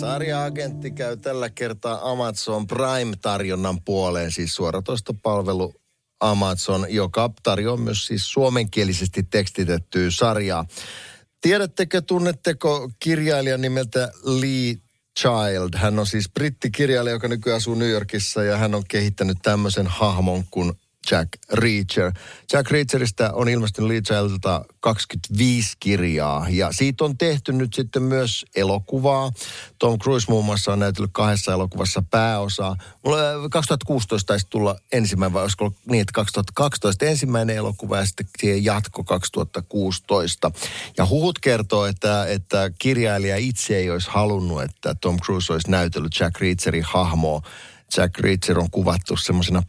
Sarja-agentti käy tällä kertaa Amazon Prime-tarjonnan puoleen, siis suoratoistopalvelu Amazon, joka tarjoaa myös siis suomenkielisesti tekstitettyä sarjaa. Tiedättekö, tunnetteko kirjailijan nimeltä Lee Child? Hän on siis brittikirjailija, joka nykyään asuu New Yorkissa ja hän on kehittänyt tämmöisen hahmon kuin Jack Reacher. Jack Reacherista on ilmestynyt Lee Childilta 25 kirjaa ja siitä on tehty nyt sitten myös elokuvaa. Tom Cruise muun muassa on näytellyt kahdessa elokuvassa pääosaa. Mulla 2016 taisi tulla ensimmäinen vai olisiko niin, että 2012 ensimmäinen elokuva ja sitten siihen jatko 2016. Ja huhut kertoo, että, että kirjailija itse ei olisi halunnut, että Tom Cruise olisi näytellyt Jack Reacherin hahmoa Jack Reacher on kuvattu semmoisena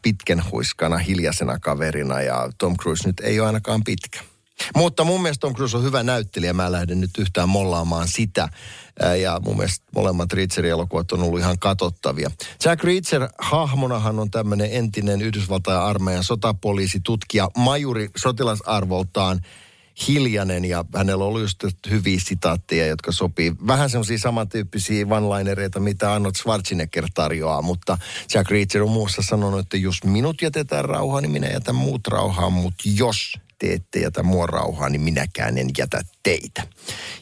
huiskana, hiljaisena kaverina ja Tom Cruise nyt ei ole ainakaan pitkä. Mutta mun mielestä Tom Cruise on hyvä näyttelijä. Mä lähden nyt yhtään mollaamaan sitä. Ja mun mielestä molemmat Reacherin elokuvat on ollut ihan katottavia. Jack Reacher hahmonahan on tämmöinen entinen Yhdysvaltain armeijan sotapoliisi, tutkija, majuri sotilasarvoltaan – hiljainen ja hänellä oli just hyviä sitaatteja, jotka sopii vähän semmoisia samantyyppisiä one-linereita, mitä Arnold Schwarzenegger tarjoaa, mutta Jack Reacher on muussa sanonut, että jos minut jätetään rauhaan, niin minä jätän muut rauhaan, mutta jos te ette jätä mua rauhaa, niin minäkään en jätä teitä.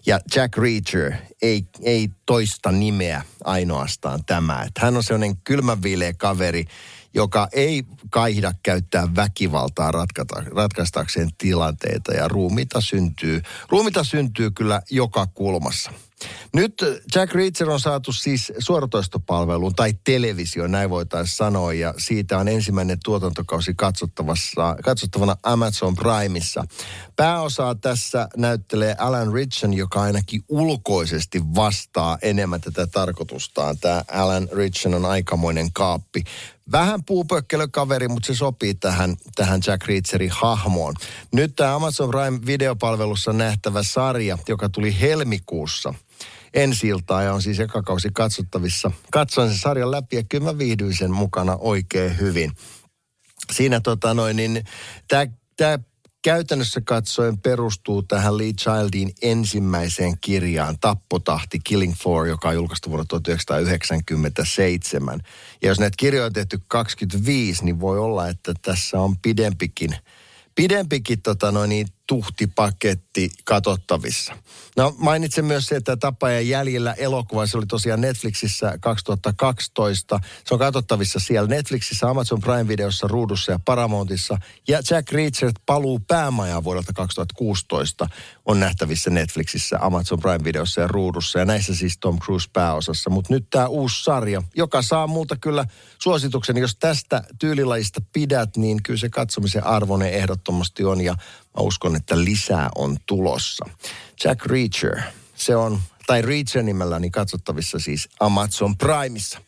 Ja Jack Reacher ei, ei toista nimeä ainoastaan tämä. Että hän on sellainen kylmänviileä kaveri, joka ei kaihda käyttää väkivaltaa ratkata, ratkaistakseen tilanteita ja ruumita syntyy, ruumita syntyy kyllä joka kulmassa. Nyt Jack Reacher on saatu siis suoratoistopalveluun tai televisio, näin voitaisiin sanoa, ja siitä on ensimmäinen tuotantokausi katsottavassa, katsottavana Amazon Primeissa. Pääosaa tässä näyttelee Alan Ritchson, joka ainakin ulkoisesti vastaa enemmän tätä tarkoitustaan. Tämä Alan Ritchson on aikamoinen kaappi. Vähän puupökkelökaveri, mutta se sopii tähän, tähän Jack Reacherin hahmoon. Nyt tämä Amazon Prime videopalvelussa nähtävä sarja, joka tuli helmikuussa – ensi ja on siis eka kausi katsottavissa. Katsoin sen sarjan läpi ja kyllä mä viihdyin sen mukana oikein hyvin. Siinä tota noin, niin tämä käytännössä katsoen perustuu tähän Lee Childin ensimmäiseen kirjaan Tappotahti Killing Floor, joka on julkaistu vuonna 1997. Ja jos näitä kirjoja on tehty 25, niin voi olla, että tässä on pidempikin, pidempikin tota noin, niin tuhtipaketti katsottavissa. No mainitsen myös se, että Tapajan jäljellä elokuva, se oli tosiaan Netflixissä 2012. Se on katsottavissa siellä Netflixissä, Amazon Prime-videossa, Ruudussa ja Paramountissa. Ja Jack Reacher paluu päämajaan vuodelta 2016 on nähtävissä Netflixissä, Amazon Prime-videossa ja Ruudussa. Ja näissä siis Tom Cruise pääosassa. Mutta nyt tämä uusi sarja, joka saa multa kyllä suosituksen. Jos tästä tyylilajista pidät, niin kyllä se katsomisen arvoinen ehdottomasti on. Ja Mä uskon, että lisää on tulossa. Jack Reacher, se on, tai Reacher nimellä, niin katsottavissa siis Amazon Primeissa.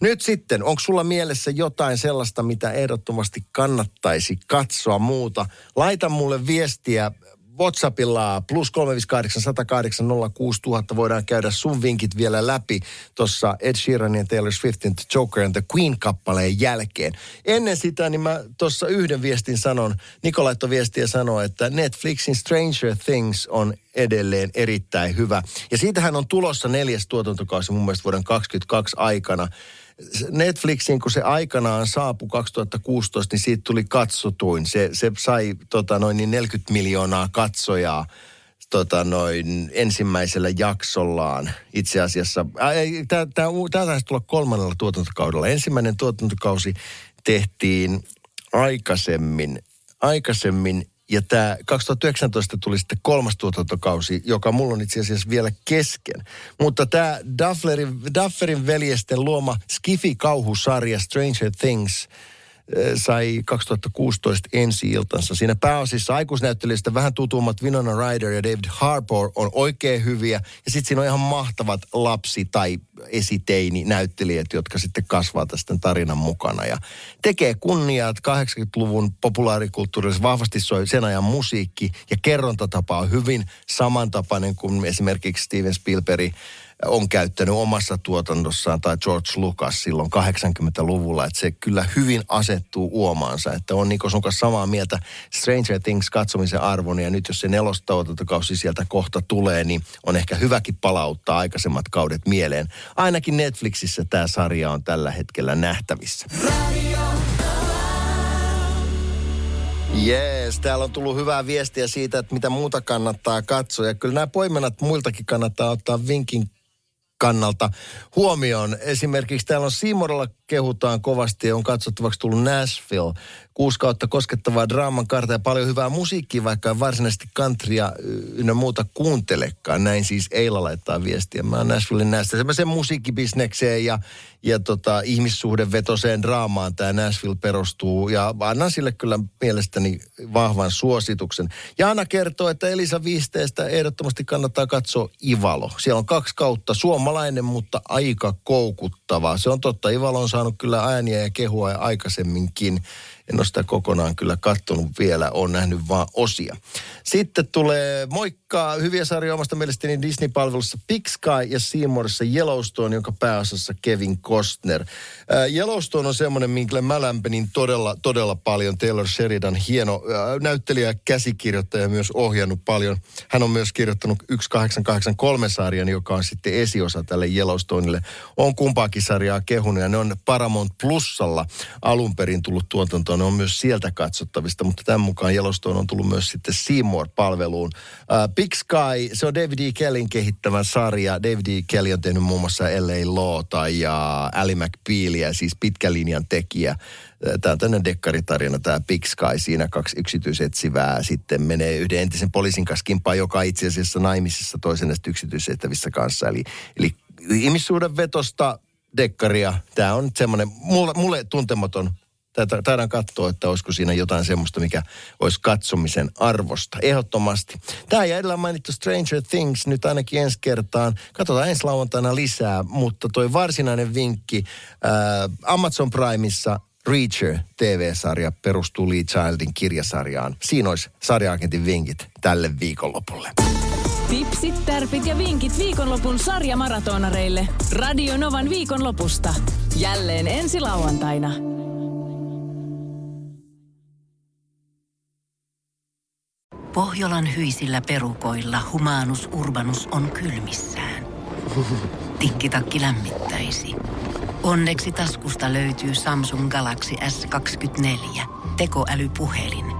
Nyt sitten, onko sulla mielessä jotain sellaista, mitä ehdottomasti kannattaisi katsoa muuta? Laita mulle viestiä WhatsAppilla plus 358 108 06000 voidaan käydä sun vinkit vielä läpi tuossa Ed Sheeranin ja Taylor Swiftin The Joker and the Queen-kappaleen jälkeen. Ennen sitä, niin mä tuossa yhden viestin sanon, Nikolaitto viestiä sanoo, että Netflixin Stranger Things on edelleen erittäin hyvä. Ja siitähän on tulossa neljäs tuotantokausi mun mielestä vuoden 2022 aikana. Netflixin, kun se aikanaan saapui 2016, niin siitä tuli katsotuin. Se, se sai tota, noin niin 40 miljoonaa katsojaa tota, noin ensimmäisellä jaksollaan itse asiassa. Tämä taisi tulla kolmannella tuotantokaudella. Ensimmäinen tuotantokausi tehtiin aikaisemmin, aikaisemmin ja tämä 2019 tuli sitten kolmas tuotantokausi, joka mulla on itse asiassa vielä kesken. Mutta tämä Dufferin, Dufferin veljesten luoma Skifi-kauhusarja Stranger Things, sai 2016 ensi iltansa. Siinä pääosissa aikuisnäyttelijöistä vähän tutummat Winona Ryder ja David Harbour on oikein hyviä. Ja sitten siinä on ihan mahtavat lapsi- tai esiteini-näyttelijät, jotka sitten kasvaa tästä tarinan mukana. Ja tekee kunniaa, että 80-luvun populaarikulttuurissa vahvasti soi sen ajan musiikki ja kerrontatapa on hyvin samantapainen kuin esimerkiksi Steven Spielberg on käyttänyt omassa tuotannossaan tai George Lucas silloin 80-luvulla, että se kyllä hyvin asettuu uomaansa, että on niin sun kanssa samaa mieltä Stranger Things katsomisen arvon ja nyt jos se nelostuotantokausi sieltä kohta tulee, niin on ehkä hyväkin palauttaa aikaisemmat kaudet mieleen. Ainakin Netflixissä tämä sarja on tällä hetkellä nähtävissä. Jees, täällä on tullut hyvää viestiä siitä, että mitä muuta kannattaa katsoa. Ja kyllä nämä poimenat muiltakin kannattaa ottaa vinkin kannalta huomioon. Esimerkiksi täällä on Siimoralla kehutaan kovasti ja on katsottavaksi tullut Nashville. Kuusi kautta koskettavaa draaman karta ja paljon hyvää musiikkia, vaikka varsinaisesti countrya ynnä muuta kuuntelekaan. Näin siis Eila laittaa viestiä. Mä oon Nashvillein näistä semmoisen musiikkibisnekseen ja, ja tota, ihmissuhdevetoseen draamaan tämä Nashville perustuu. Ja annan sille kyllä mielestäni vahvan suosituksen. Jaana kertoo, että Elisa Viisteestä ehdottomasti kannattaa katsoa Ivalo. Siellä on kaksi kautta, suomalainen, mutta aika koukuttava. Se on totta, Ivalo on saanut kyllä ääniä ja kehua aikaisemminkin. En ole sitä kokonaan kyllä kattonut vielä, on nähnyt vaan osia. Sitten tulee moikka, hyviä sarjoja omasta mielestäni Disney-palvelussa Big Sky ja Seymourissa Yellowstone, jonka pääosassa Kevin Costner. Äh, Yellowstone on semmoinen, minkä mä lämpenin todella, todella paljon. Taylor Sheridan, hieno äh, näyttelijä, käsikirjoittaja, myös ohjannut paljon. Hän on myös kirjoittanut 1883-sarjan, joka on sitten esiosa tälle Yellowstoneille. On kumpaakin sarjaa kehunut ja ne on Paramount Plusalla alun perin tullut tuotantoon ne on myös sieltä katsottavista, mutta tämän mukaan Yellowstone on tullut myös sitten Seymour-palveluun. Uh, Big Sky, se on David E. Kellin kehittämä sarja. David E. Kelly on tehnyt muun muassa L.A. Lawta ja Ali McBealia, siis pitkän linjan tekijä. Tämä on tämmöinen dekkaritarina, tämä Big Sky. Siinä kaksi yksityisetsivää sitten menee yhden entisen poliisin kanssa kimpaan, joka itse asiassa naimisissa toisen näistä yksityisettävissä kanssa. Eli, eli ihmissuuden vetosta dekkaria. Tämä on semmoinen mulle, mulle tuntematon Taidan katsoa, että olisiko siinä jotain semmoista, mikä olisi katsomisen arvosta. Ehdottomasti. Tämä ja edellä mainittu Stranger Things nyt ainakin ensi kertaan. Katsotaan ensi lauantaina lisää, mutta toi varsinainen vinkki äh, Amazon Primeissa Reacher TV-sarja perustuu Lee Childin kirjasarjaan. Siinä olisi sarjaakentin vinkit tälle viikonlopulle. Tipsit, tärpit ja vinkit viikonlopun sarjamaratonareille. Radio Novan viikonlopusta. Jälleen ensi lauantaina. Pohjolan hyisillä perukoilla humanus urbanus on kylmissään. Tikkitakki lämmittäisi. Onneksi taskusta löytyy Samsung Galaxy S24 tekoälypuhelin.